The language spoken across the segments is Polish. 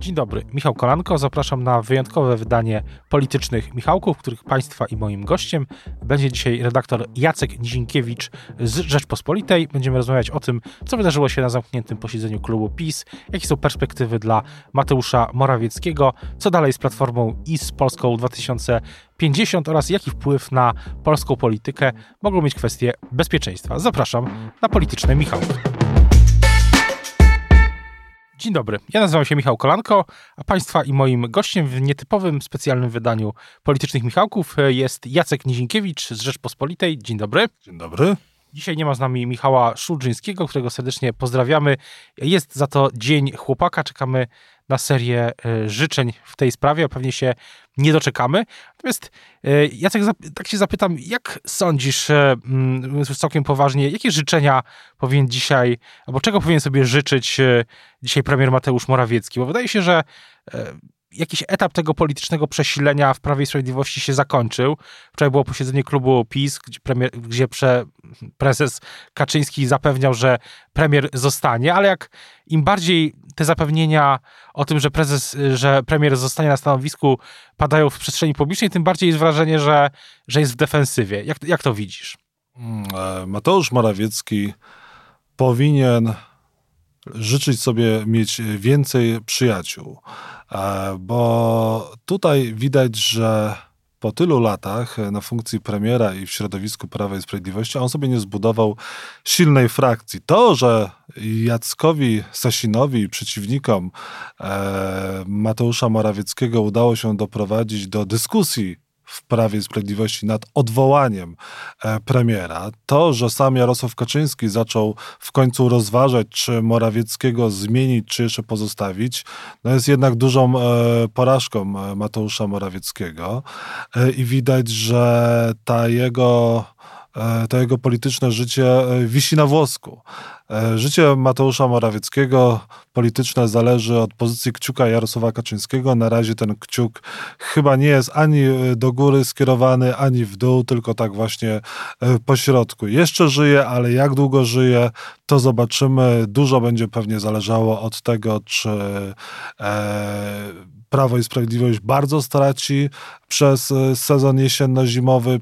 Dzień dobry, Michał Kolanko. Zapraszam na wyjątkowe wydanie politycznych Michałków, których Państwa i moim gościem będzie dzisiaj redaktor Jacek Nizinkiewicz z Rzeczpospolitej. Będziemy rozmawiać o tym, co wydarzyło się na zamkniętym posiedzeniu klubu PiS, jakie są perspektywy dla Mateusza Morawieckiego, co dalej z Platformą i z Polską 2050 oraz jaki wpływ na polską politykę mogą mieć kwestie bezpieczeństwa. Zapraszam na polityczne Michałki. Dzień dobry, ja nazywam się Michał Kolanko, a Państwa i moim gościem w nietypowym, specjalnym wydaniu Politycznych Michałków jest Jacek Nizinkiewicz z Rzeczpospolitej. Dzień dobry. Dzień dobry. Dzisiaj nie ma z nami Michała Szulżyńskiego, którego serdecznie pozdrawiamy. Jest za to Dzień Chłopaka. Czekamy na serię e, życzeń w tej sprawie, a pewnie się nie doczekamy. Natomiast e, Jacek, tak się zapytam, jak sądzisz, e, mm, całkiem poważnie, jakie życzenia powinien dzisiaj, albo czego powinien sobie życzyć dzisiaj premier Mateusz Morawiecki? Bo wydaje się, że jakiś etap tego politycznego przesilenia w Prawie i Sprawiedliwości się zakończył. Wczoraj było posiedzenie klubu PiS, gdzie, premier, gdzie prze, prezes Kaczyński zapewniał, że premier zostanie, ale jak im bardziej te zapewnienia o tym, że prezes, że premier zostanie na stanowisku padają w przestrzeni publicznej, tym bardziej jest wrażenie, że, że jest w defensywie. Jak, jak to widzisz? Mm, e, Mateusz Morawiecki powinien życzyć sobie mieć więcej przyjaciół, bo tutaj widać, że po tylu latach na funkcji premiera i w środowisku Prawa i Sprawiedliwości on sobie nie zbudował silnej frakcji. To, że Jackowi Sasinowi, przeciwnikom e, Mateusza Morawieckiego udało się doprowadzić do dyskusji w Prawie i Sprawiedliwości nad odwołaniem e, premiera. To, że sam Jarosław Kaczyński zaczął w końcu rozważać, czy Morawieckiego zmienić, czy jeszcze pozostawić, no jest jednak dużą e, porażką e, Mateusza Morawieckiego i widać, że ta jego to jego polityczne życie e, wisi na włosku. E, życie Mateusza Morawieckiego polityczne zależy od pozycji kciuka Jarosława Kaczyńskiego. Na razie ten kciuk chyba nie jest ani do góry skierowany, ani w dół, tylko tak właśnie po środku. Jeszcze żyje, ale jak długo żyje, to zobaczymy. Dużo będzie pewnie zależało od tego, czy Prawo i Sprawiedliwość bardzo straci przez e, sezon jesienno-zimowy e,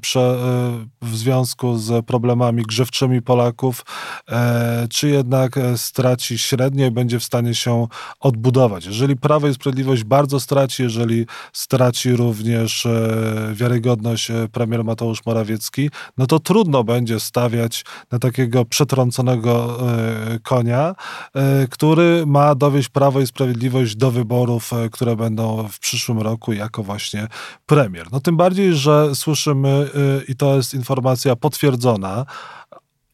w związku z problemami grzewczymi Polaków, e, czy jednak straci średnio i będzie w stanie się odbudować. Jeżeli Prawo i Sprawiedliwość bardzo straci, jeżeli straci również wiarygodność premier Mateusz Morawiecki, no to trudno będzie stawiać na takiego przetrąconego konia, który ma dowieść Prawo i Sprawiedliwość do wyborów, które będą w przyszłym roku jako właśnie premier premier. No tym bardziej, że słyszymy, y, i to jest informacja potwierdzona,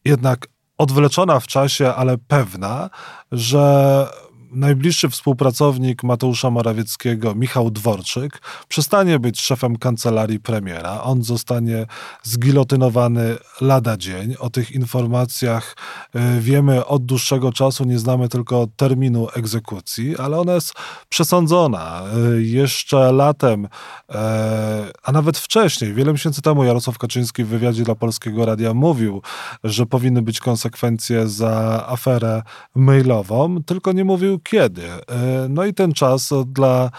jednak odwleczona w czasie, ale pewna, że najbliższy współpracownik Mateusza Morawieckiego, Michał Dworczyk, przestanie być szefem kancelarii premiera. On zostanie zgilotynowany lada dzień. O tych informacjach e, wiemy od dłuższego czasu, nie znamy tylko terminu egzekucji, ale ona jest przesądzona. E, jeszcze latem, e, a nawet wcześniej, wiele miesięcy temu Jarosław Kaczyński w wywiadzie dla Polskiego Radia mówił, że powinny być konsekwencje za aferę mailową, tylko nie mówił kiedy. E, no i ten czas dla,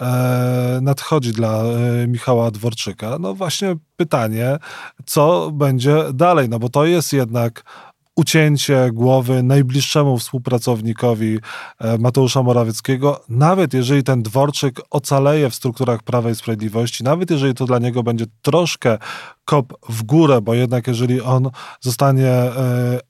e, nadchodzi dla e, Michała Dworczyka. No właśnie pytanie, co będzie dalej, no bo to jest jednak ucięcie głowy najbliższemu współpracownikowi Mateusza Morawieckiego, nawet jeżeli ten dworczyk ocaleje w strukturach Prawa i Sprawiedliwości, nawet jeżeli to dla niego będzie troszkę kop w górę, bo jednak jeżeli on zostanie e,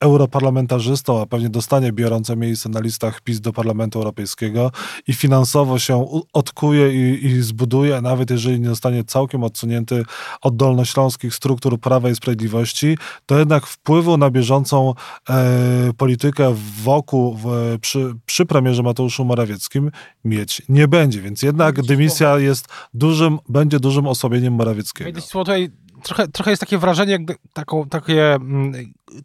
europarlamentarzystą, a pewnie dostanie biorące miejsce na listach PiS do Parlamentu Europejskiego i finansowo się odkuje i, i zbuduje, nawet jeżeli nie zostanie całkiem odsunięty od dolnośląskich struktur Prawa i Sprawiedliwości, to jednak wpływu na bieżącą e, politykę wokół, w, przy, przy premierze Mateuszu Morawieckim mieć nie będzie. Więc jednak dymisja jest dużym, będzie dużym osłabieniem Morawieckiego. Tutaj trochę, trochę jest takie wrażenie, taką, takie, mm,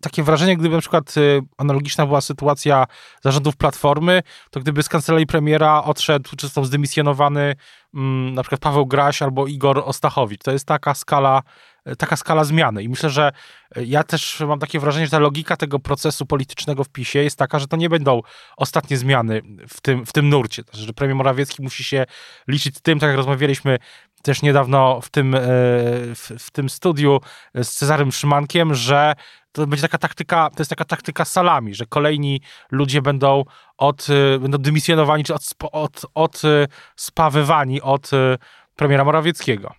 takie wrażenie, gdyby na przykład y, analogiczna była sytuacja zarządów Platformy, to gdyby z kancelarii premiera odszedł, czy został zdymisjonowany mm, na przykład Paweł Graś albo Igor Ostachowicz. To jest taka skala, taka skala zmiany. I myślę, że ja też mam takie wrażenie, że ta logika tego procesu politycznego w PiSie jest taka, że to nie będą ostatnie zmiany w tym, w tym nurcie. Znaczy, że premier Morawiecki musi się liczyć tym, tak jak rozmawialiśmy też niedawno w tym, w, w tym studiu z Cezarym Szymankiem, że to będzie taka taktyka, to jest taka taktyka salami, że kolejni ludzie będą od, będą dymisjonowani, czy od, od, od spawywani od premiera Morawieckiego.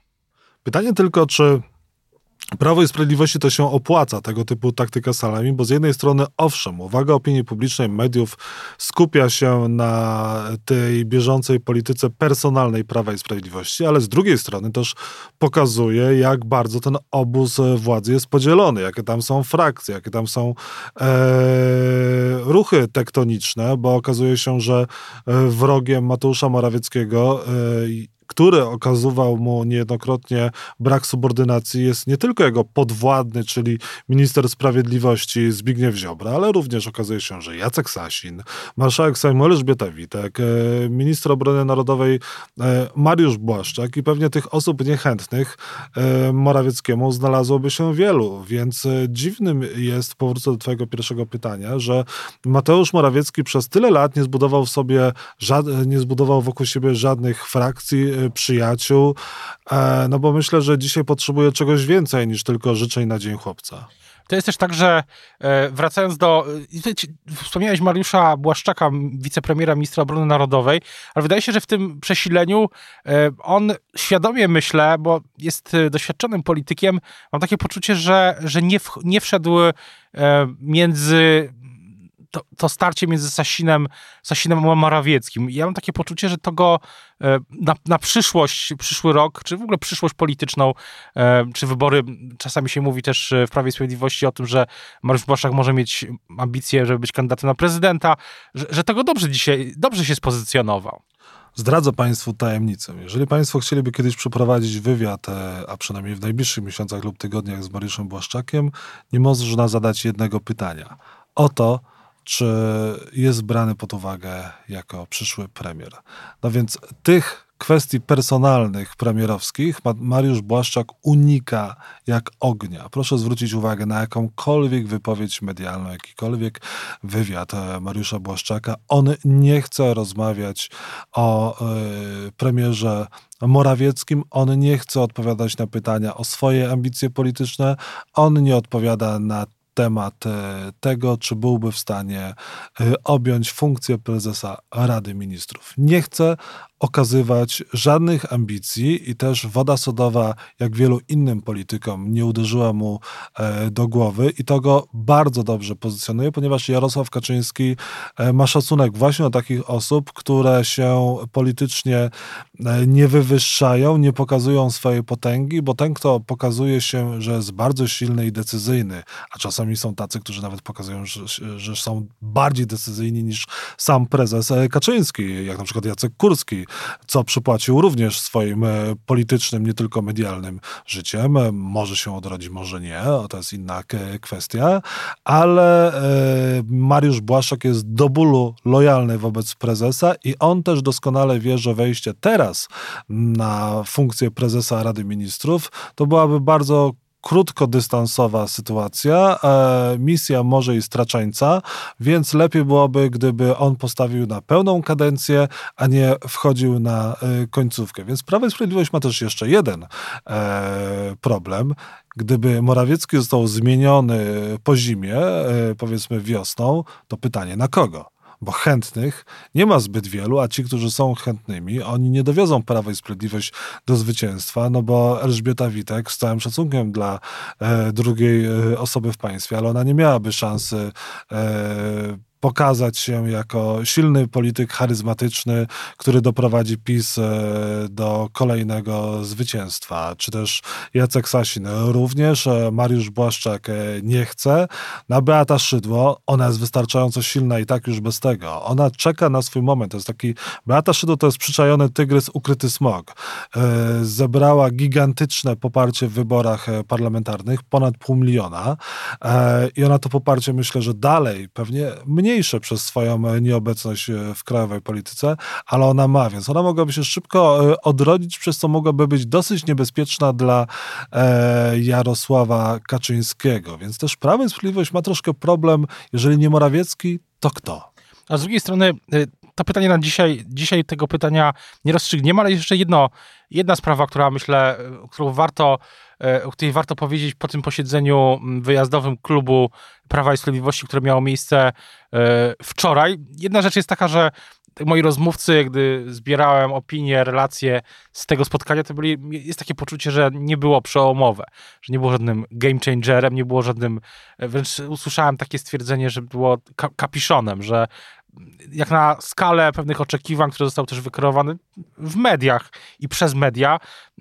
Pytanie tylko, czy Prawo i Sprawiedliwości to się opłaca, tego typu taktyka salami, bo z jednej strony, owszem, uwaga opinii publicznej, mediów skupia się na tej bieżącej polityce personalnej Prawa i Sprawiedliwości, ale z drugiej strony też pokazuje, jak bardzo ten obóz władzy jest podzielony, jakie tam są frakcje, jakie tam są e, ruchy tektoniczne, bo okazuje się, że e, wrogiem Mateusza Morawieckiego e, który okazywał mu niejednokrotnie brak subordynacji, jest nie tylko jego podwładny, czyli minister sprawiedliwości Zbigniew Ziobra, ale również okazuje się, że Jacek Sasin, marszałek Sejmu Elżbieta Witek, e, minister obrony narodowej e, Mariusz Błaszczak i pewnie tych osób niechętnych e, Morawieckiemu znalazłoby się wielu, więc dziwnym jest, powrócę do twojego pierwszego pytania, że Mateusz Morawiecki przez tyle lat nie zbudował w sobie, nie zbudował wokół siebie żadnych frakcji, przyjaciół, e, no bo myślę, że dzisiaj potrzebuje czegoś więcej niż tylko życzeń na Dzień Chłopca. To jest też tak, że e, wracając do. Wspomniałeś Mariusza Błaszczaka, wicepremiera, ministra obrony narodowej, ale wydaje się, że w tym przesileniu e, on świadomie myślę, bo jest doświadczonym politykiem, mam takie poczucie, że, że nie, w, nie wszedł między to, to, starcie między Sasinem, Sasinem a Morawieckim. Ja mam takie poczucie, że to go e, na, na przyszłość, przyszły rok, czy w ogóle przyszłość polityczną, e, czy wybory, czasami się mówi też w Prawie i Sprawiedliwości o tym, że Mariusz Błaszczak może mieć ambicje, żeby być kandydatem na prezydenta, że, że tego dobrze dzisiaj, dobrze się spozycjonował. Zdradzę Państwu tajemnicę. Jeżeli Państwo chcieliby kiedyś przeprowadzić wywiad, e, a przynajmniej w najbliższych miesiącach lub tygodniach z Mariuszem Błaszczakiem, nie można zadać jednego pytania. Oto, czy jest brany pod uwagę jako przyszły premier. No więc tych kwestii personalnych premierowskich Mariusz Błaszczak unika jak ognia. Proszę zwrócić uwagę na jakąkolwiek wypowiedź medialną, jakikolwiek wywiad e, Mariusza Błaszczaka. On nie chce rozmawiać o y, premierze Morawieckim. On nie chce odpowiadać na pytania o swoje ambicje polityczne. On nie odpowiada na temat e, tego, czy byłby w stanie e, objąć funkcję prezesa Rady Ministrów. Nie chcę okazywać żadnych ambicji i też woda sodowa, jak wielu innym politykom, nie uderzyła mu e, do głowy i to go bardzo dobrze pozycjonuje, ponieważ Jarosław Kaczyński ma szacunek właśnie do takich osób, które się politycznie nie wywyższają, nie pokazują swojej potęgi, bo ten, kto pokazuje się, że jest bardzo silny i decyzyjny, a czasami czasami są tacy, którzy nawet pokazują, że, że są bardziej decyzyjni niż sam prezes e, Kaczyński, jak na przykład Jacek Kurski, co przypłacił również swoim e, politycznym, nie tylko medialnym życiem. E, może się odrodzi, może nie, to jest inna kwestia, ale Mariusz Błaszczak jest do bólu lojalny wobec prezesa i on też doskonale wie, że wejście teraz na funkcję prezesa Rady Ministrów to byłaby bardzo krótkodystansowa sytuacja, e, misja może i straczeńca, więc lepiej byłoby, gdyby on postawił na pełną kadencję, a nie wchodził na e, końcówkę. Więc Prawo i Sprawiedliwość ma też jeszcze jeden e, problem. Gdyby Morawiecki został zmieniony po zimie, powiedzmy wiosną, to pytanie na kogo? Bo chętnych nie ma zbyt wielu, a ci, którzy są chętnymi, oni nie dowiozą Prawa i Sprawiedliwość do zwycięstwa, no bo Elżbieta Witek, z całym szacunkiem dla e, drugiej e, osoby w państwie, ale ona nie miałaby szansy e, pokazać się jako silny polityk charyzmatyczny, który doprowadzi PiS e, do kolejnego zwycięstwa. Czy też Jacek Sasin również, e, Mariusz Błaszczak e, nie chce. Na Beata Szydło, ona jest wystarczająco silna i tak już bez tego. Ona czeka na swój moment. To jest taki, Beata Szydło to jest przyczajony tygrys, ukryty smog. Zebrała gigantyczne poparcie w wyborach parlamentarnych, ponad pół miliona i ona to poparcie myślę, że dalej pewnie mniej silniejsze przez swoją nieobecność w krajowej polityce, ale ona ma, więc ona mogłaby się szybko odrodzić, przez co mogłaby być dosyć niebezpieczna dla Jarosława Kaczyńskiego. Więc też Prawo i Sprawiedliwość ma troszkę problem, jeżeli nie Morawiecki, to kto? A z drugiej strony to pytanie na dzisiaj, dzisiaj tego pytania nie rozstrzygniemy, ale jeszcze jedno, jedna sprawa, która myślę, którą warto, e, o której warto powiedzieć po tym posiedzeniu wyjazdowym klubu Prawa i Sprawiedliwości, które miało miejsce e, wczoraj. Jedna rzecz jest taka, że moi rozmówcy, gdy zbierałem opinie, relacje z tego spotkania, to byli, jest takie poczucie, że nie było przełomowe, że nie było żadnym game changerem, nie było żadnym, e, wręcz usłyszałem takie stwierdzenie, że było kapiszonem, że jak na skalę pewnych oczekiwań, które zostały też wykreowane w mediach i przez media,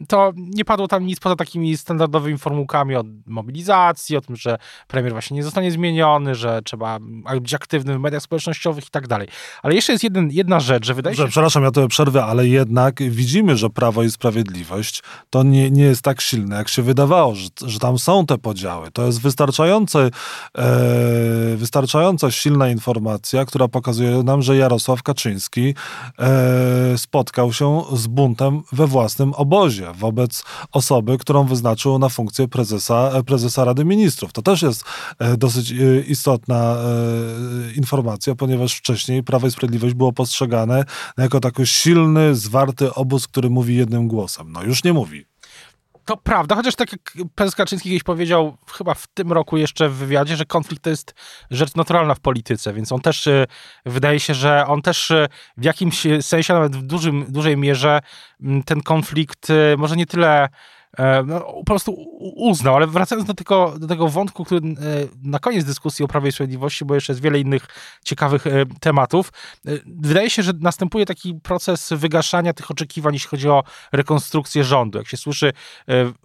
to nie padło tam nic poza takimi standardowymi formułkami o mobilizacji, o tym, że premier właśnie nie zostanie zmieniony, że trzeba być aktywnym w mediach społecznościowych i tak dalej. Ale jeszcze jest jeden, jedna rzecz, że wydaje się... Przepraszam, ja to przerwę, ale jednak widzimy, że Prawo i Sprawiedliwość to nie, nie jest tak silne, jak się wydawało, że, że tam są te podziały. To jest wystarczające, e, wystarczająco silna informacja, która pokazuje nam, że Jarosław Kaczyński e, spotkał się z buntem we własnym obozie wobec osoby, którą wyznaczył na funkcję prezesa, prezesa Rady Ministrów. To też jest e, dosyć e, istotna e, informacja, ponieważ wcześniej Prawo i Sprawiedliwość było postrzegane jako taki silny, zwarty obóz, który mówi jednym głosem. No już nie mówi. To prawda, chociaż tak jak prezes Kaczyński kiedyś powiedział, chyba w tym roku jeszcze w wywiadzie, że konflikt to jest rzecz naturalna w polityce, więc on też, wydaje się, że on też w jakimś sensie, nawet w dużym, dużej mierze ten konflikt może nie tyle E, no, po prostu uznał. Ale wracając do tego, do tego wątku, który e, na koniec dyskusji o Prawie i Sprawiedliwości, bo jeszcze jest wiele innych ciekawych e, tematów, wydaje się, że następuje taki proces wygaszania tych oczekiwań, jeśli chodzi o rekonstrukcję rządu. Jak się słyszy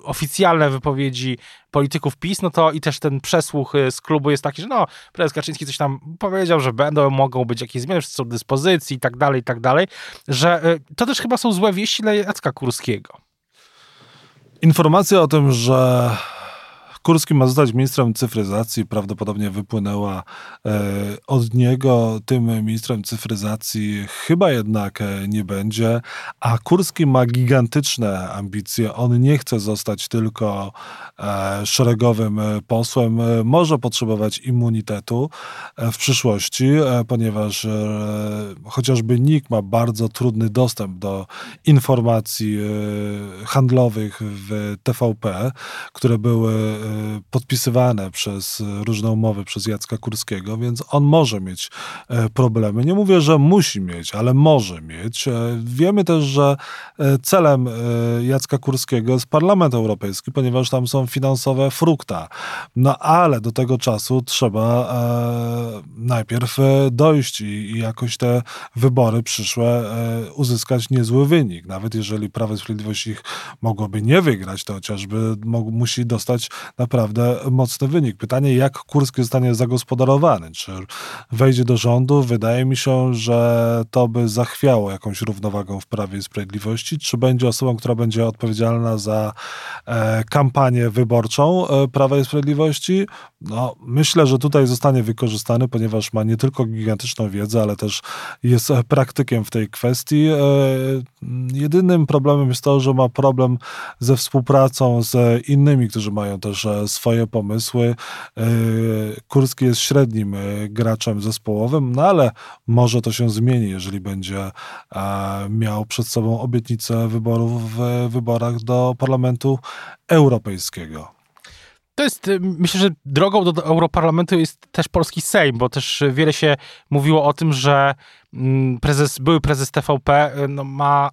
oficjalne wypowiedzi polityków PiS, no to i też ten przesłuch z klubu jest taki, że no, prezes Kaczyński coś tam powiedział, że będą, mogą być jakieś zmiany, że są dyspozycji i tak dalej, i tak dalej, że to też chyba są złe wieści dla Jacka Kurskiego. Informacja o tym, że Kurski ma zostać ministrem cyfryzacji, prawdopodobnie wypłynęła e, od niego. Tym ministrem cyfryzacji chyba jednak e, nie będzie, a Kurski ma gigantyczne ambicje. On nie chce zostać tylko e, szeregowym posłem, może potrzebować immunitetu w przyszłości, ponieważ chociażby NIK ma bardzo trudny dostęp do informacji handlowych w TVP, które były podpisywane przez różne umowy przez Jacka Kurskiego, więc on może mieć e, problemy. Nie mówię, że musi mieć, ale może mieć. E, wiemy też, że e, celem Jacka Kurskiego jest Parlament Europejski, ponieważ tam są finansowe frukta. No ale do tego czasu trzeba najpierw dojść i jakoś te wybory przyszłe uzyskać niezły wynik. Nawet jeżeli Prawo i Sprawiedliwość ich mogłoby nie wygrać, to chociażby musi dostać na naprawdę mocny wynik. Pytanie, jak Kurski zostanie zagospodarowany? Czy wejdzie do rządu? Wydaje mi się, że to by zachwiało jakąś równowagą w Prawie i Sprawiedliwości. Czy będzie osobą, która będzie odpowiedzialna za e, kampanię wyborczą e, Prawa i Sprawiedliwości? No, myślę, że tutaj zostanie wykorzystany, ponieważ ma nie tylko gigantyczną wiedzę, ale też jest praktykiem w tej kwestii. E, jedynym problemem jest to, że ma problem ze współpracą z innymi, którzy mają też e, swoje pomysły. E, Kurski jest średnim e, graczem zespołowym, no ale może to się zmieni, jeżeli będzie miał przed sobą obietnicę wyborów w wyborach do Parlamentu Europejskiego. To jest, myślę, że drogą do Europarlamentu jest też polski Sejm, bo też wiele się mówiło o tym, że prezes, były prezes TVP no, ma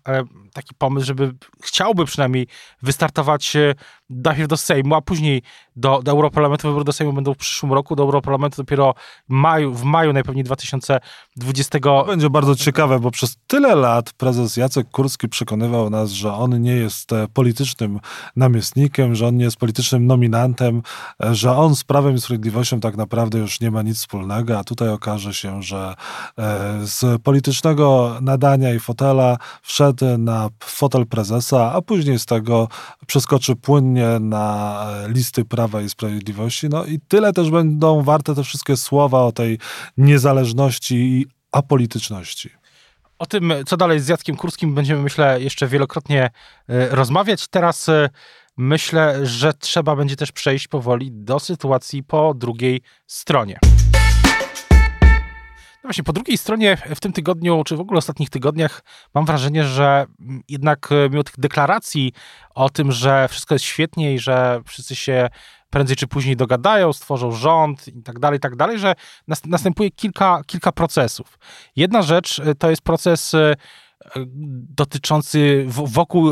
taki pomysł, żeby chciałby przynajmniej wystartować e, najpierw do Sejmu, a później do, do Europarlamentu. Wybory do Sejmu będą w przyszłym roku, do Europarlamentu dopiero maju, w maju najpewniej 2020. To będzie bardzo ciekawe, bo przez tyle lat prezes Jacek Kurski przekonywał nas, że on nie jest e, politycznym namiestnikiem, że on nie jest politycznym nominantem, e, że on z Prawem i Sprawiedliwością tak naprawdę już nie ma nic wspólnego, a tutaj okaże się, że z politycznego nadania i fotela wszedł na fotel prezesa, a później z tego przeskoczy płynnie na listy Prawa i Sprawiedliwości. No i tyle też będą warte te wszystkie słowa o tej niezależności i apolityczności. O tym, co dalej z Jackiem Kurskim, będziemy, myślę, jeszcze wielokrotnie e, rozmawiać. Teraz e, myślę, że trzeba będzie też przejść powoli do sytuacji po drugiej stronie. No właśnie, po drugiej stronie w tym tygodniu, czy w ogóle ostatnich tygodniach, mam wrażenie, że jednak e, mimo tych deklaracji o tym, że wszystko jest świetnie i że wszyscy się prędzej czy później dogadają, stworzą rząd i tak dalej, i tak dalej, że następuje kilka, kilka procesów. Jedna rzecz e, to jest proces e, dotyczący wokół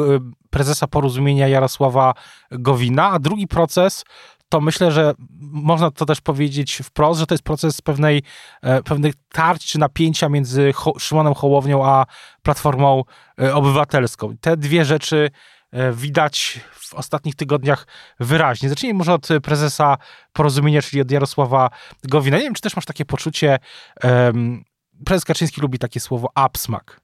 prezesa porozumienia Jarosława Gowina, a drugi proces to myślę, że można to też powiedzieć wprost, że to jest proces pewnej, e, pewnych tarć czy napięcia między Ho Szymonem Hołownią a Platformą e, Obywatelską. Te dwie rzeczy e, widać w ostatnich tygodniach wyraźnie. Zacznijmy może od prezesa porozumienia, czyli od Jarosława Gowina. Nie wiem, czy też masz takie poczucie, um, prezes Kaczyński lubi takie słowo absmak,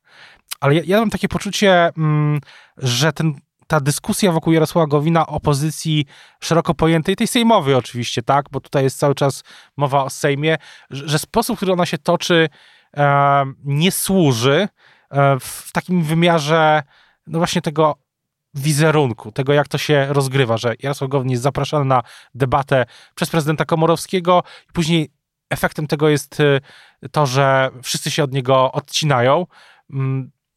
ale ja, ja mam takie poczucie, um, że ten ta dyskusja wokół Jarosława Gowina opozycji szeroko pojętej, tej sejmowej oczywiście, tak, bo tutaj jest cały czas mowa o Sejmie, że, sposób, w który ona się toczy, e, nie służy e, w takim wymiarze, no właśnie tego wizerunku, tego jak to się rozgrywa, że Jarosław Gowin jest zapraszany na debatę przez prezydenta Komorowskiego i później efektem tego jest e, to, że wszyscy się od niego odcinają.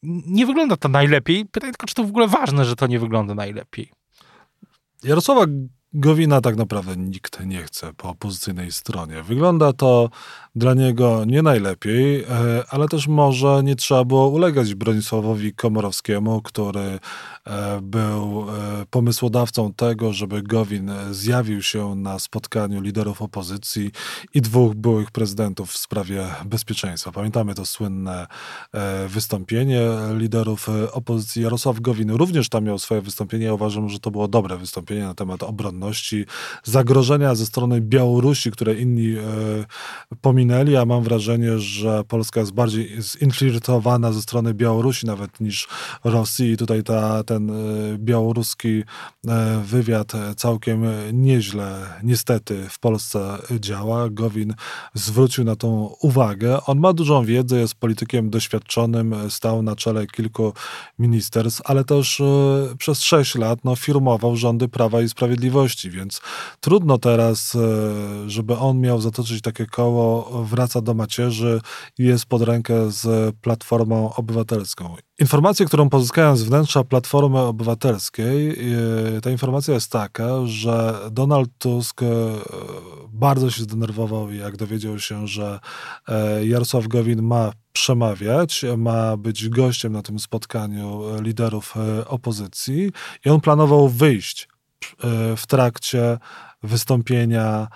Nie wygląda to najlepiej. Pytanie tylko, czy to w ogóle ważne, że to nie wygląda najlepiej. Jarosława Gowina tak naprawdę nikt nie chce po opozycyjnej stronie. Wygląda to dla niego nie najlepiej, e, ale też może nie trzeba było ulegać Bronisławowi Komorowskiemu, który e, był e, pomysłodawcą tego, żeby Gowin zjawił się na spotkaniu liderów opozycji i dwóch byłych prezydentów w sprawie bezpieczeństwa. Pamiętamy to słynne wystąpienie liderów opozycji. Jarosław Gowin również tam miał swoje wystąpienie. Ja uważam, że to było dobre wystąpienie na temat zagrożenia ze strony Białorusi, które inni pominęli pominęli, a mam wrażenie, że Polska jest bardziej zinfiltrowana ze strony Białorusi nawet niż Rosji i tutaj ta, ten e, białoruski e, wywiad całkiem nieźle niestety w Polsce działa. Gowin zwrócił na tą uwagę. On ma dużą wiedzę, jest politykiem doświadczonym, stał na czele kilku ministerstw, ale też e, przez sześć lat no, firmował rządy Prawa i Sprawiedliwości, więc trudno teraz, żeby on miał zatoczyć takie koło wraca do macierzy i jest pod rękę z Platformą Obywatelską. Informacja, którą pozyskałem z wnętrza Platformy Obywatelskiej, e, ta informacja jest taka, że Donald Tusk e, bardzo się zdenerwował, jak dowiedział się, że e, Jarosław Gowin ma przemawiać, ma być gościem na tym spotkaniu liderów opozycji i on planował wyjść w trakcie wystąpienia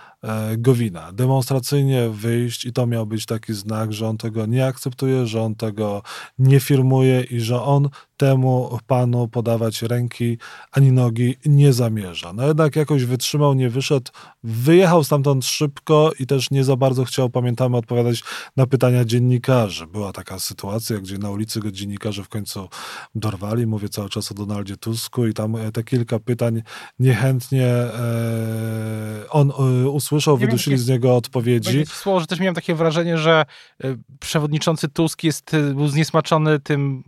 Gowina. Demonstracyjnie wyjść i to miał być taki znak, że on tego nie akceptuje, że on tego nie firmuje i że on temu panu podawać ręki ani nogi nie zamierza. No jednak jakoś wytrzymał, nie wyszedł, wyjechał stamtąd szybko i też nie za bardzo chciał, pamiętamy, odpowiadać na pytania dziennikarzy. Była taka sytuacja, gdzie na ulicy go dziennikarze w końcu dorwali, mówię cały czas o Donaldzie Tusku i tam e, te kilka pytań niechętnie e, on e, usłyszał, nie wydusili z niego odpowiedzi. Słowo, że też miałem takie wrażenie, że e, przewodniczący Tusk jest, e, był zniesmaczony tym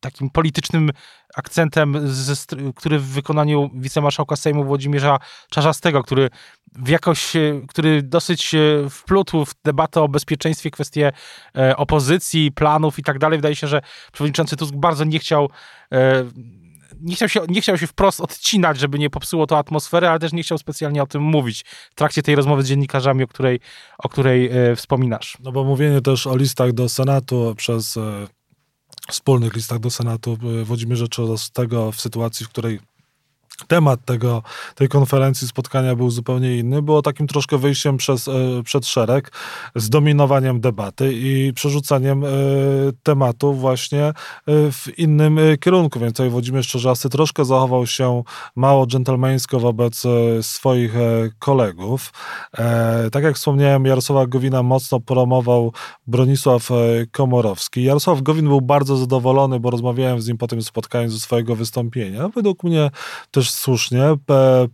takim politycznym akcentem, z, który w wykonaniu wicemarszałka Sejmu Włodzimierza Czarzastego, który w jakoś, który dosyć wplótł w debatę o bezpieczeństwie, kwestie e, opozycji, planów i tak dalej. Wydaje się, że przewodniczący Tusk bardzo nie chciał e, nie chciał, się, nie chciał się wprost odcinać, żeby nie popsuło to atmosfery, ale też nie chciał specjalnie o tym mówić w trakcie tej rozmowy z dziennikarzami, o której, o której e, wspominasz. No bo mówienie też o listach do Senatu przez e, wspólnych listach do Senatu e, Włodzimierza Czarzastego w sytuacji, w której temat tego, tej konferencji, spotkania był zupełnie inny. Było takim troszkę wyjściem przez, e, przed szereg, zdominowaniem debaty i przerzucaniem e, tematu właśnie e, w innym kierunku. Więc tutaj Włodzimierz Czerzasty troszkę zachował się mało dżentelmeńsko wobec swoich kolegów. Tak jak wspomniałem, Jarosława Gowina mocno promował Bronisław Komorowski. Jarosław Gowin był bardzo zadowolony, bo rozmawiałem z nim po tym spotkaniu ze swojego wystąpienia. Według mnie też słusznie.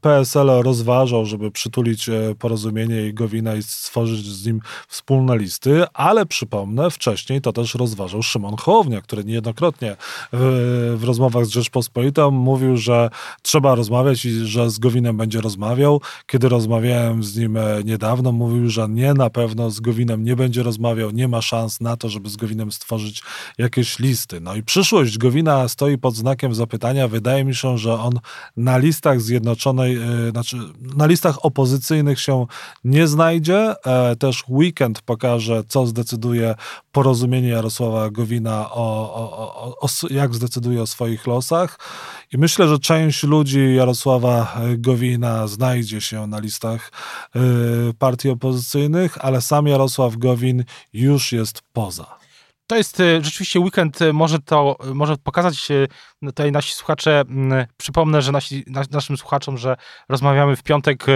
PSL rozważał, żeby przytulić e, porozumienie i Gowina i stworzyć z nim wspólne listy, ale przypomnę, wcześniej to też rozważał Szymon Hołownia, który niejednokrotnie w, w rozmowach z Rzeczpospolitą mówił, że trzeba rozmawiać i że z Gowinem będzie rozmawiał. Kiedy rozmawiałem z nim e, niedawno, mówił, że nie, na pewno z Gowinem nie będzie rozmawiał, nie ma szans na to, żeby z Gowinem stworzyć jakieś listy. No i przyszłość Gowina stoi pod znakiem zapytania. Wydaje mi się, że on na listach Zjednoczonej, e, znaczy na listach opozycyjnych się nie znajdzie. E, też weekend pokaże, co zdecyduje porozumienie Jarosława Gowina o, o, o, o jak zdecyduje o swoich losach. I myślę, że część ludzi Jarosława Gowina znajdzie się na listach e, partii opozycyjnych, ale sam Jarosław Gowin już jest poza to jest e, rzeczywiście weekend, e, może to może pokazać e, tutaj nasi słuchacze, przypomnę, że nasi, naszym słuchaczom, że rozmawiamy w piątek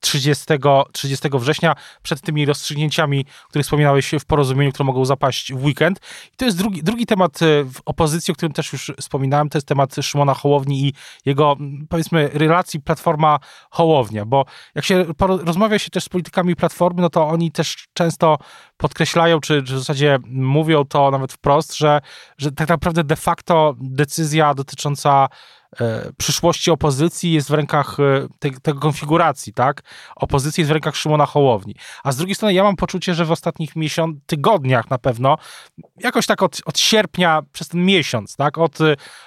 30, 30 września, przed tymi rozstrzygnięciami, o których wspominałeś w porozumieniu, które mogą zapaść w weekend. I to jest drugi, drugi temat e, w opozycji, o którym też już wspominałem, to jest temat Szymona Hołowni i jego, powiedzmy, relacji Platforma-Hołownia, bo jak się rozmawia się też z politykami Platformy, no to oni też często podkreślają, czy, czy w zasadzie mówią to nawet wprost, że, że tak naprawdę de facto decyzja dotycząca przyszłości opozycji jest w rękach e, te, tego konfiguracji, tak? Opozycji jest w rękach Szymona Hołowni. A z drugiej strony ja mam poczucie, że w ostatnich miesiąc, tygodniach na pewno, jakoś tak od, od sierpnia przez ten miesiąc, tak? Od,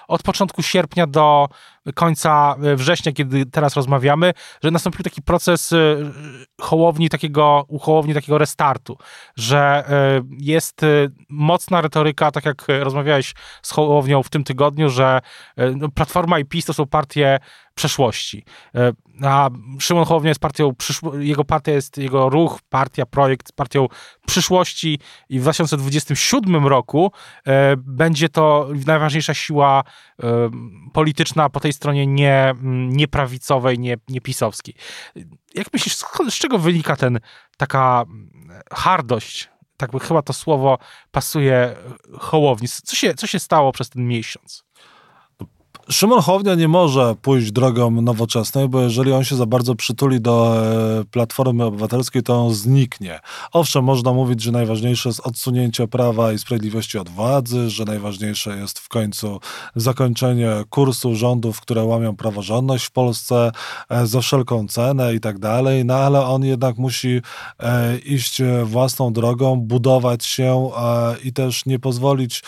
od początku sierpnia do końca września, kiedy teraz rozmawiamy, że nastąpił taki proces e, Hołowni takiego, u Hołowni takiego restartu, że jest mocna retoryka, tak jak rozmawiałeś z Hołownią w tym tygodniu, że no, Platforma i PiS to są partie przeszłości. E, a Szymon Hołownia jest partią, jego partia jest, jego ruch, partia, projekt partią przyszłości i w 2027 roku e, będzie to najważniejsza siła e, polityczna po tej stronie nie, nieprawicowej, nie, niepisowskiej. Jak myślisz, z, z czego wynika ten taka hardość tak by chyba to słowo pasuje Hołowni. Co się, co się stało przez ten miesiąc? Szymon Hołownia nie może pójść drogą nowoczesnej, bo jeżeli on się za bardzo przytuli do e, Platformy Obywatelskiej, to on zniknie. Owszem, można mówić, że najważniejsze jest odsunięcie prawa i sprawiedliwości od władzy, że najważniejsze jest w końcu zakończenie kursu rządów, które łamią praworządność w Polsce e, za wszelką cenę i tak dalej, no ale on jednak musi e, iść własną drogą, budować się i też nie pozwolić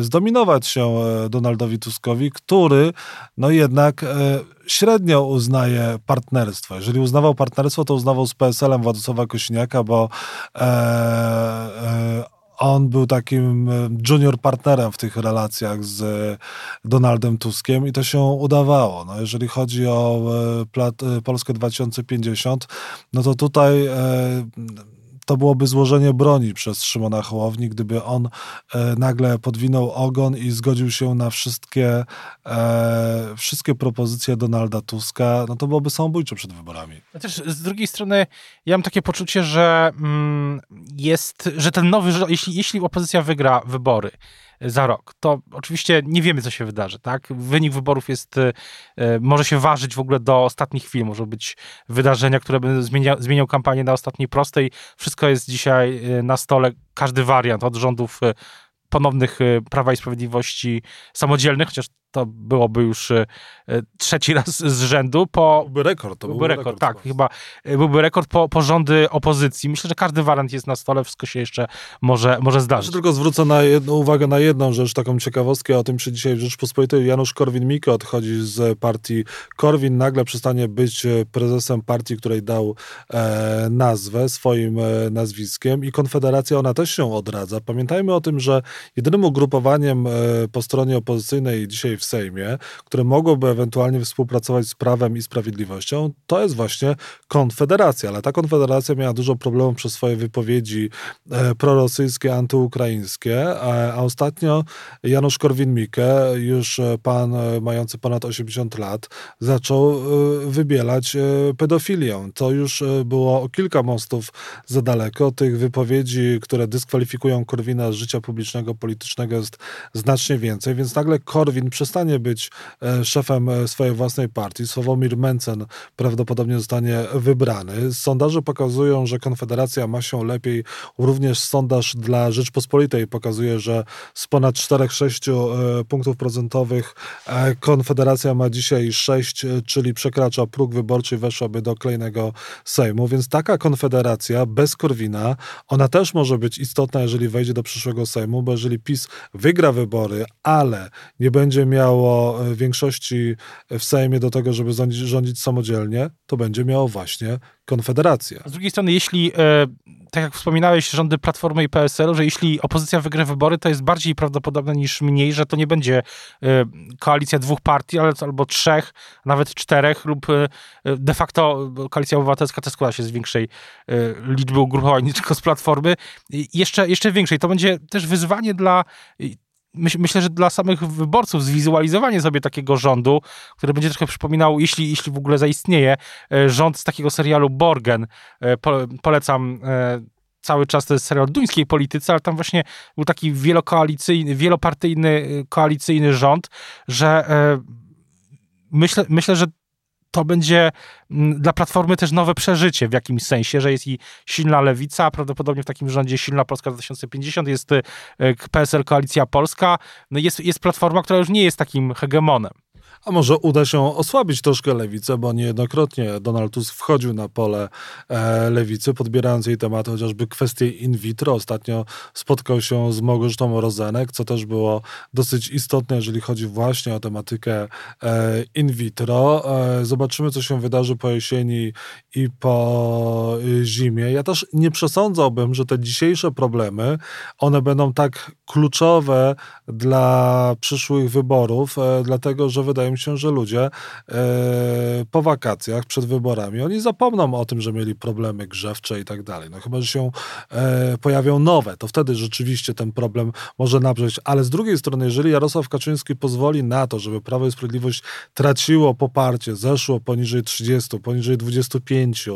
zdominować się Donaldowi Tuskowi, który no jednak e, średnio uznaje partnerstwo. Jeżeli uznawał partnerstwo, to uznawał z PSL-em Władysława Kośniaka, bo e, e, on był takim junior partnerem w tych relacjach z Donaldem Tuskiem i to się udawało. No, jeżeli chodzi o Polskę 2050, no to tutaj to byłoby złożenie broni przez Szymona Hołowni, gdyby on e, nagle podwinął ogon i zgodził się na wszystkie, e, wszystkie propozycje Donalda Tuska, no to byłoby samobójcze przed wyborami. A też z drugiej strony ja mam takie poczucie, że mm, jest, że ten nowy, jeśli, jeśli opozycja wygra wybory, za rok. To oczywiście nie wiemy, co się wydarzy, tak? Wynik wyborów jest, e, może się ważyć w ogóle do ostatnich chwil, może być wydarzenia, które będą zmienia, zmienią kampanię na ostatniej prostej. Wszystko jest dzisiaj e, na stole, każdy wariant od rządów e, ponownych Prawa i Sprawiedliwości samodzielnych, chociaż to byłoby już e, trzeci raz z rzędu. Po, byłby rekord. To byłby rekord, rekord tak. Chyba e, byłby rekord po, po rządy opozycji. Myślę, że każdy wariant jest na stole, wszystko się jeszcze może, może zdarzyć. Ja tylko zwrócę na jedną, uwagę na jedną rzecz, taką ciekawostkę o tym, czy dzisiaj w Rzeczpospolitej Janusz Korwin-Mikke odchodzi z partii Korwin, nagle przestanie być e, prezesem partii, której dał e, nazwę swoim e, nazwiskiem i Konfederacja, ona też się odradza. Pamiętajmy o tym, że jedynym ugrupowaniem e, po stronie opozycyjnej dzisiaj w Sejmie, które mogłyby ewentualnie współpracować z Prawem i Sprawiedliwością, to jest właśnie Konfederacja. Ale ta Konfederacja miała dużo problemów przez swoje wypowiedzi e, prorosyjskie, antyukraińskie, a, a ostatnio Janusz Korwin-Mikke, już e, pan e, mający ponad 80 lat, zaczął e, wybielać e, pedofilię. To już e, było o kilka mostów za daleko. Tych wypowiedzi, które dyskwalifikują Korwina z życia publicznego, politycznego jest znacznie więcej, więc nagle Korwin przestanie być e, szefem e, swojej własnej partii. Sławomir Mencen prawdopodobnie zostanie wybrany. Sondaże pokazują, że Konfederacja ma się lepiej. Również sondaż dla Rzeczpospolitej pokazuje, że z ponad 4-6 e, punktów procentowych Konfederacja ma dzisiaj 6, e, czyli przekracza próg wyborczy i weszłaby do kolejnego Sejmu, więc taka Konfederacja bez Korwina, ona też może być istotna, jeżeli wejdzie do przyszłego Sejmu, bo jeżeli PiS wygra wybory, ale nie będzie miało e, większości w Sejmie do tego, żeby rządzić, rządzić samodzielnie, to będzie miało właśnie Konfederację. Z drugiej strony, jeśli, e, tak jak wspominałeś, rządy Platformy i PSL-u, że jeśli opozycja wygra wybory, to jest bardziej prawdopodobne niż mniej, że to nie będzie e, koalicja dwóch partii, ale albo trzech, nawet czterech lub de facto koalicja obywatelska też składa się z większej liczby ugrupowań niż tylko z Platformy. Jeszcze, jeszcze większej. To będzie też wyzwanie dla myśl, myślę, że dla samych wyborców zwizualizowanie sobie takiego rządu, który będzie trochę przypominał, jeśli, jeśli w ogóle zaistnieje, e, rząd z takiego serialu Borgen. E, po, polecam e, cały czas to jest serial duńskiej polityce, ale tam właśnie był taki wielokoalicyjny, wielopartyjny koalicyjny rząd, że myślę, myślę, że to będzie mm, dla Platformy też nowe przeżycie w jakimś sensie, że jest i silna lewica, a prawdopodobnie w takim rządzie silna Polska 2050, jest y, PSL Koalicja Polska, no jest, jest Platforma, która już nie jest takim hegemonem. A może uda się osłabić troszkę lewicę, bo niejednokrotnie Donald Tusk wchodził na pole e, lewicy, podbierając jej tematy, chociażby kwestie in vitro. Ostatnio spotkał się z Małgorzatą Rozenek, co też było dosyć istotne, jeżeli chodzi właśnie o tematykę e, in vitro. E, zobaczymy, co się wydarzy po jesieni i po zimie. Ja też nie przesądzałbym, że te dzisiejsze problemy, one będą tak kluczowe dla przyszłych wyborów, dlatego, że wydaje mi się, że ludzie e, po wakacjach, przed wyborami, oni zapomną o tym, że mieli problemy grzewcze i tak dalej. No chyba, że się e, pojawią nowe, to wtedy rzeczywiście ten problem może nabrzeć. Ale z drugiej strony, jeżeli Jarosław Kaczyński pozwoli na to, żeby Prawo i Sprawiedliwość traciło poparcie, zeszło poniżej 30, poniżej 25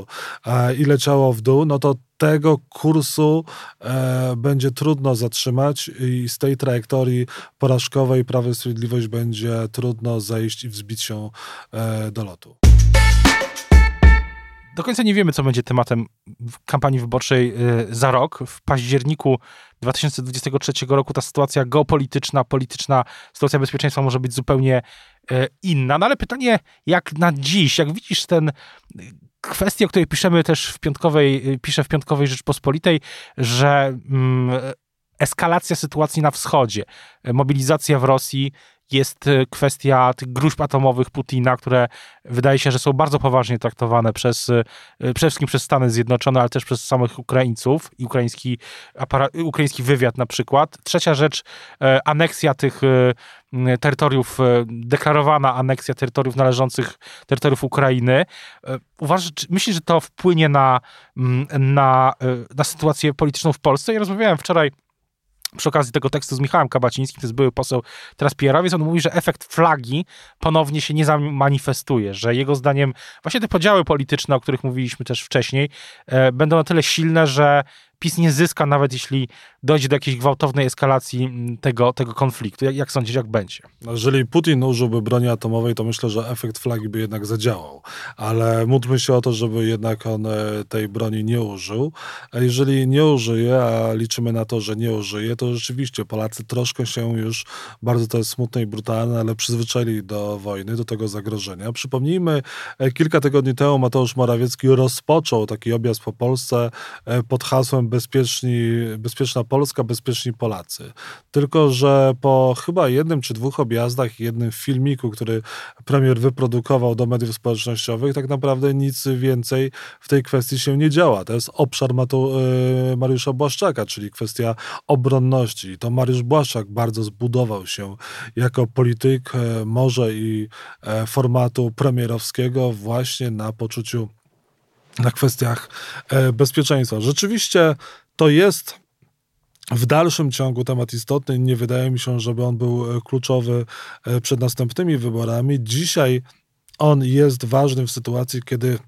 i leciało w dół, no to tego kursu e, będzie trudno zatrzymać i z tej trajektorii porażkowej Prawo i Sprawiedliwość będzie trudno zejść i wzbić się e, do lotu. Do końca nie wiemy, co będzie tematem kampanii wyborczej e, za rok. W październiku 2023 roku ta sytuacja geopolityczna, polityczna, sytuacja bezpieczeństwa może być zupełnie e, inna. No ale pytanie, jak na dziś, jak widzisz ten kwestii, o której piszemy też w piątkowej, piszę w piątkowej Rzeczpospolitej, że mm, eskalacja sytuacji na wschodzie, mobilizacja w Rosji jest e, kwestia tych gruźb atomowych Putina, które wydaje się, że są bardzo poważnie traktowane przez, e, przede wszystkim przez Stany Zjednoczone, ale też przez samych Ukraińców i ukraiński, ukraiński wywiad na przykład. Trzecia rzecz, e, aneksja tych terytoriów, deklarowana aneksja terytoriów należących terytoriów Ukrainy. Uważasz, myślisz, że to wpłynie na, na, na sytuację polityczną w Polsce? Ja rozmawiałem wczoraj przy okazji tego tekstu z Michałem Kabacińskim, to jest były poseł teraz Pierowiec, on mówi, że efekt flagi ponownie się nie zamanifestuje, że jego zdaniem właśnie te podziały polityczne, o których mówiliśmy też wcześniej, e, będą na tyle silne, że PiS nie zyska, nawet jeśli dojdzie do jakiejś gwałtownej eskalacji mm, tego, tego konfliktu. Jak, jak sądzisz, jak będzie? No, jeżeli Putin użyłby broni atomowej, to myślę, że efekt flagi by jednak zadziałał. Ale módlmy się o to, żeby jednak on e, tej broni nie użył. A jeżeli nie użyje, a liczymy na to, że nie użyje, to rzeczywiście Polacy troszkę się już, bardzo to jest smutne i brutalne, ale przyzwyczaili do wojny, do tego zagrożenia. Przypomnijmy, e, kilka tygodni temu Mateusz Morawiecki rozpoczął taki objazd po Polsce e, pod hasłem bezpieczni, bezpieczna Polska, bezpieczni Polacy. Tylko, że po chyba jednym czy dwóch objazdach i jednym filmiku, który premier wyprodukował do mediów społecznościowych, tak naprawdę nic więcej w tej kwestii się nie działa. To jest obszar Matu, y, Mariusza Błaszczaka, czyli kwestia obronności. I to Mariusz Błaszczak bardzo zbudował się jako polityk, y, może i y, formatu premierowskiego właśnie na poczuciu na kwestiach e, bezpieczeństwa. Rzeczywiście to jest w dalszym ciągu temat istotny. Nie wydaje mi się, żeby on był e, kluczowy e, przed następnymi wyborami. Dzisiaj on jest ważny w sytuacji, kiedy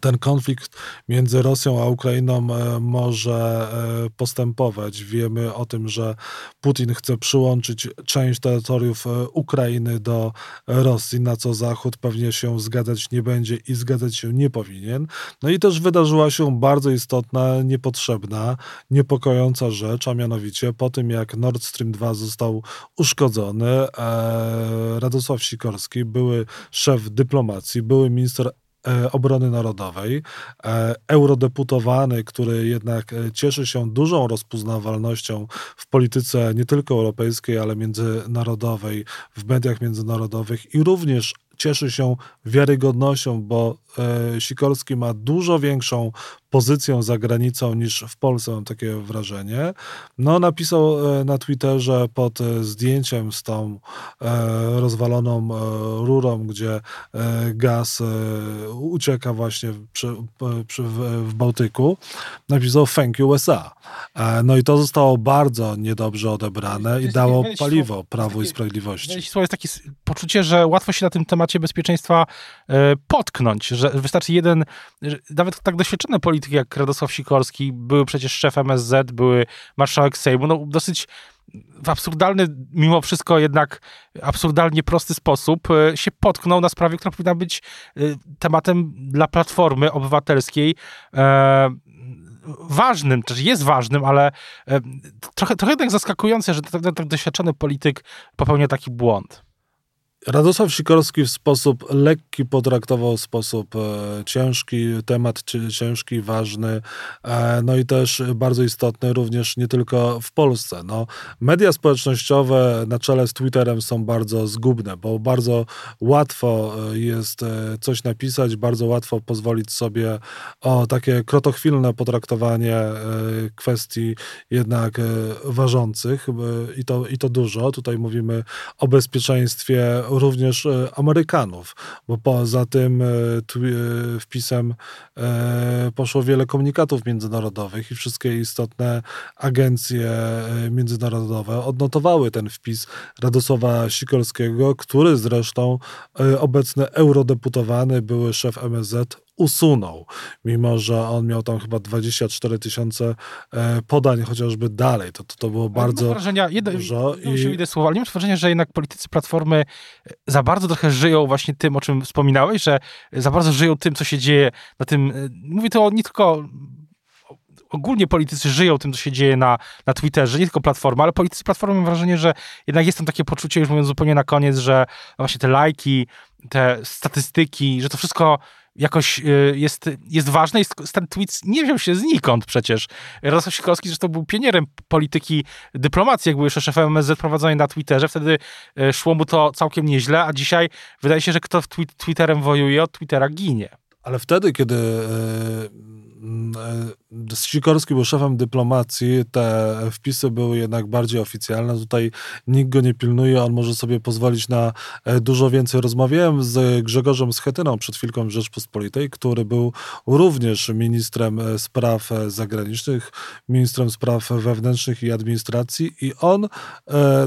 ten konflikt między Rosją a Ukrainą e, może e, postępować. Wiemy o tym, że Putin chce przyłączyć część terytoriów e, Ukrainy do Rosji, na co Zachód pewnie się zgadzać nie będzie i zgadzać się nie powinien. No i też wydarzyła się bardzo istotna, niepotrzebna, niepokojąca rzecz, a mianowicie po tym, jak Nord Stream 2 został uszkodzony, Radosław Sikorski, były szef dyplomacji, były minister obrony Narodowej, e, eurodeputowany, który jednak e, cieszy się dużą rozpoznawalnością w polityce nie tylko europejskiej, ale międzynarodowej, w mediach międzynarodowych i również cieszy się wiarygodnością, bo Sikorski ma dużo większą pozycją za granicą niż w Polsce, mam takie wrażenie. No, napisał e, na Twitterze pod e, zdjęciem z tą e, rozwaloną rurą, gdzie gaz ucieka właśnie przy, przy, w Bałtyku, napisał thank you USA. No i to zostało bardzo niedobrze odebrane i dało paliwo Prawu i Sprawiedliwości. Jest takie poczucie, że łatwo się na tym temacie bezpieczeństwa potknąć, że wystarczy jeden, nawet tak doświadczony polityk, polityk jak Radosław Sikorski, były przecież szef MSZ, były marszałek Sejmu, no dosyć w absurdalny, mimo wszystko jednak absurdalnie prosty sposób e, się potknął na sprawie, która powinna być e, tematem dla Platformy Obywatelskiej e, ważnym, też jest ważnym, ale trochę, trochę tak zaskakujące, że tak, tak doświadczony polityk popełnia taki błąd. Radosław Sikorski w sposób lekki potraktował sposób e, ciężki, temat ciężki, ważny, e, no i też bardzo istotny również nie tylko w Polsce. No, media społecznościowe na czele z Twitterem są bardzo zgubne, bo bardzo łatwo e, jest coś napisać, bardzo łatwo pozwolić sobie o takie krotochwilne potraktowanie kwestii jednak ważących i to, i to dużo. Tutaj mówimy o bezpieczeństwie również e, Amerykanów, bo poza tym e, e, wpisem poszło wiele komunikatów międzynarodowych i wszystkie istotne agencje międzynarodowe odnotowały ten wpis Radosława Sikorskiego, który zresztą obecny eurodeputowany, były szef MSZ usunął, mimo że on miał tam chyba 24 tysiące e, podań chociażby dalej. To, to, to było bardzo wrażenia, jedno, dużo. I... Się idę słowa, ale mam wrażenia, że jednak politycy Platformy e, za bardzo trochę żyją właśnie tym, o czym wspominałeś, że za bardzo żyją tym, co się dzieje na tym, e, mówię to nie tylko ogólnie politycy żyją tym, co się dzieje na, na Twitterze, nie tylko Platforma, ale politycy Platformy mam wrażenie, że jednak jest tam takie poczucie, już mówiąc zupełnie na koniec, że właśnie te lajki, te statystyki, że to wszystko jakoś y, jest, jest ważne i ten tweet nie wziął się znikąd przecież. Radosław Sikorski zresztą był pionierem polityki dyplomacji, jak był jeszcze szefem MSZ prowadzonej na Twitterze, wtedy y, szło mu to całkiem nieźle, a dzisiaj wydaje się, że kto Twitterem wojuje, od Twittera ginie. Ale wtedy, kiedy e, Sikorski był szefem dyplomacji, te wpisy były jednak bardziej oficjalne. Tutaj nikt go nie pilnuje, on może sobie pozwolić na e, dużo więcej. Rozmawiałem z Grzegorzem Schetyną przed chwilką w Rzeczpospolitej, który był również ministrem e, spraw e, zagranicznych, ministrem spraw wewnętrznych i administracji i on,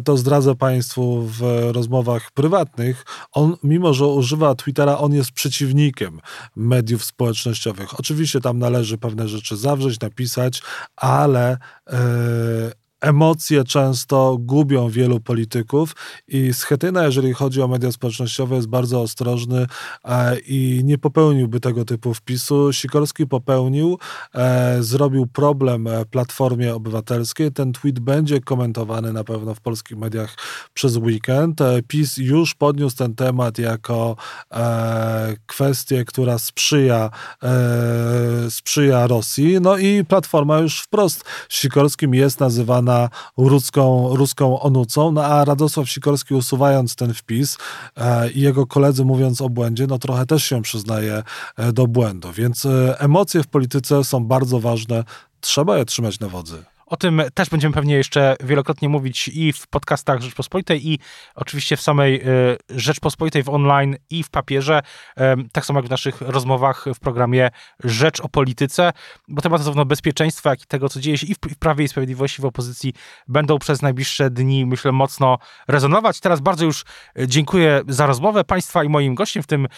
to zdradzę Państwu w rozmowach prywatnych, on mimo, że używa Twittera, on jest przeciwnikiem mediów społecznościowych. Oczywiście tam należy pewne rzeczy zawrzeć, napisać, ale e, emocje często gubią wielu polityków i Schetyna, jeżeli chodzi o media społecznościowe, jest bardzo ostrożny e, i nie popełniłby tego typu wpisu. Sikorski popełnił, e, zrobił problem e, Platformie Obywatelskiej. Ten tweet będzie komentowany na pewno w polskich mediach przez weekend. PiS już podniósł ten temat jako kwestię, która sprzyja, sprzyja Rosji. No i Platforma już wprost Sikorskim jest nazywana ruską, ruską onucą, no a Radosław Sikorski usuwając ten wpis e, i jego koledzy mówiąc o błędzie, no trochę też się przyznaje e, do błędu. Więc e, emocje w polityce są bardzo ważne. Trzeba je trzymać na wodzy. O tym też będziemy pewnie jeszcze wielokrotnie mówić i w podcastach Rzeczpospolitej, i oczywiście w samej y, Rzeczpospolitej w online i w papierze, tak samo jak w naszych rozmowach w programie Rzecz o Polityce, bo tematy zarówno bezpieczeństwa, jak i tego, co dzieje się i w Prawie i Sprawiedliwości w opozycji, będą przez najbliższe dni, myślę, mocno rezonować. Teraz bardzo już y, dziękuję za rozmowę Państwa i moim gościem w tym, y,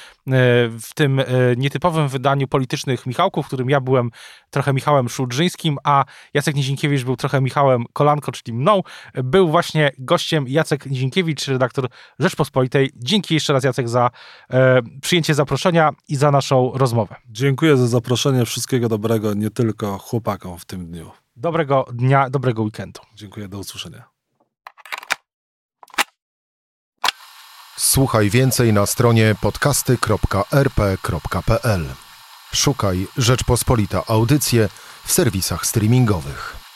w tym nietypowym wydaniu politycznych Michałków, w którym ja byłem trochę Michałem Szulżyńskim, a Jacek Nizinkiewicz był trochę Michałem Kolanko, czyli mną. Był właśnie gościem Jacek Nizinkiewicz, redaktor Rzeczpospolitej. Dzięki jeszcze raz Jacek za e, przyjęcie zaproszenia i za naszą rozmowę. Dziękuję za zaproszenie. Wszystkiego dobrego, nie tylko chłopakom w tym dniu. Dobrego dnia, dobrego weekendu. Dziękuję, do usłyszenia. Słuchaj więcej na stronie podcasty.rp.pl. Szukaj Rzeczpospolita Audycje w serwisach streamingowych.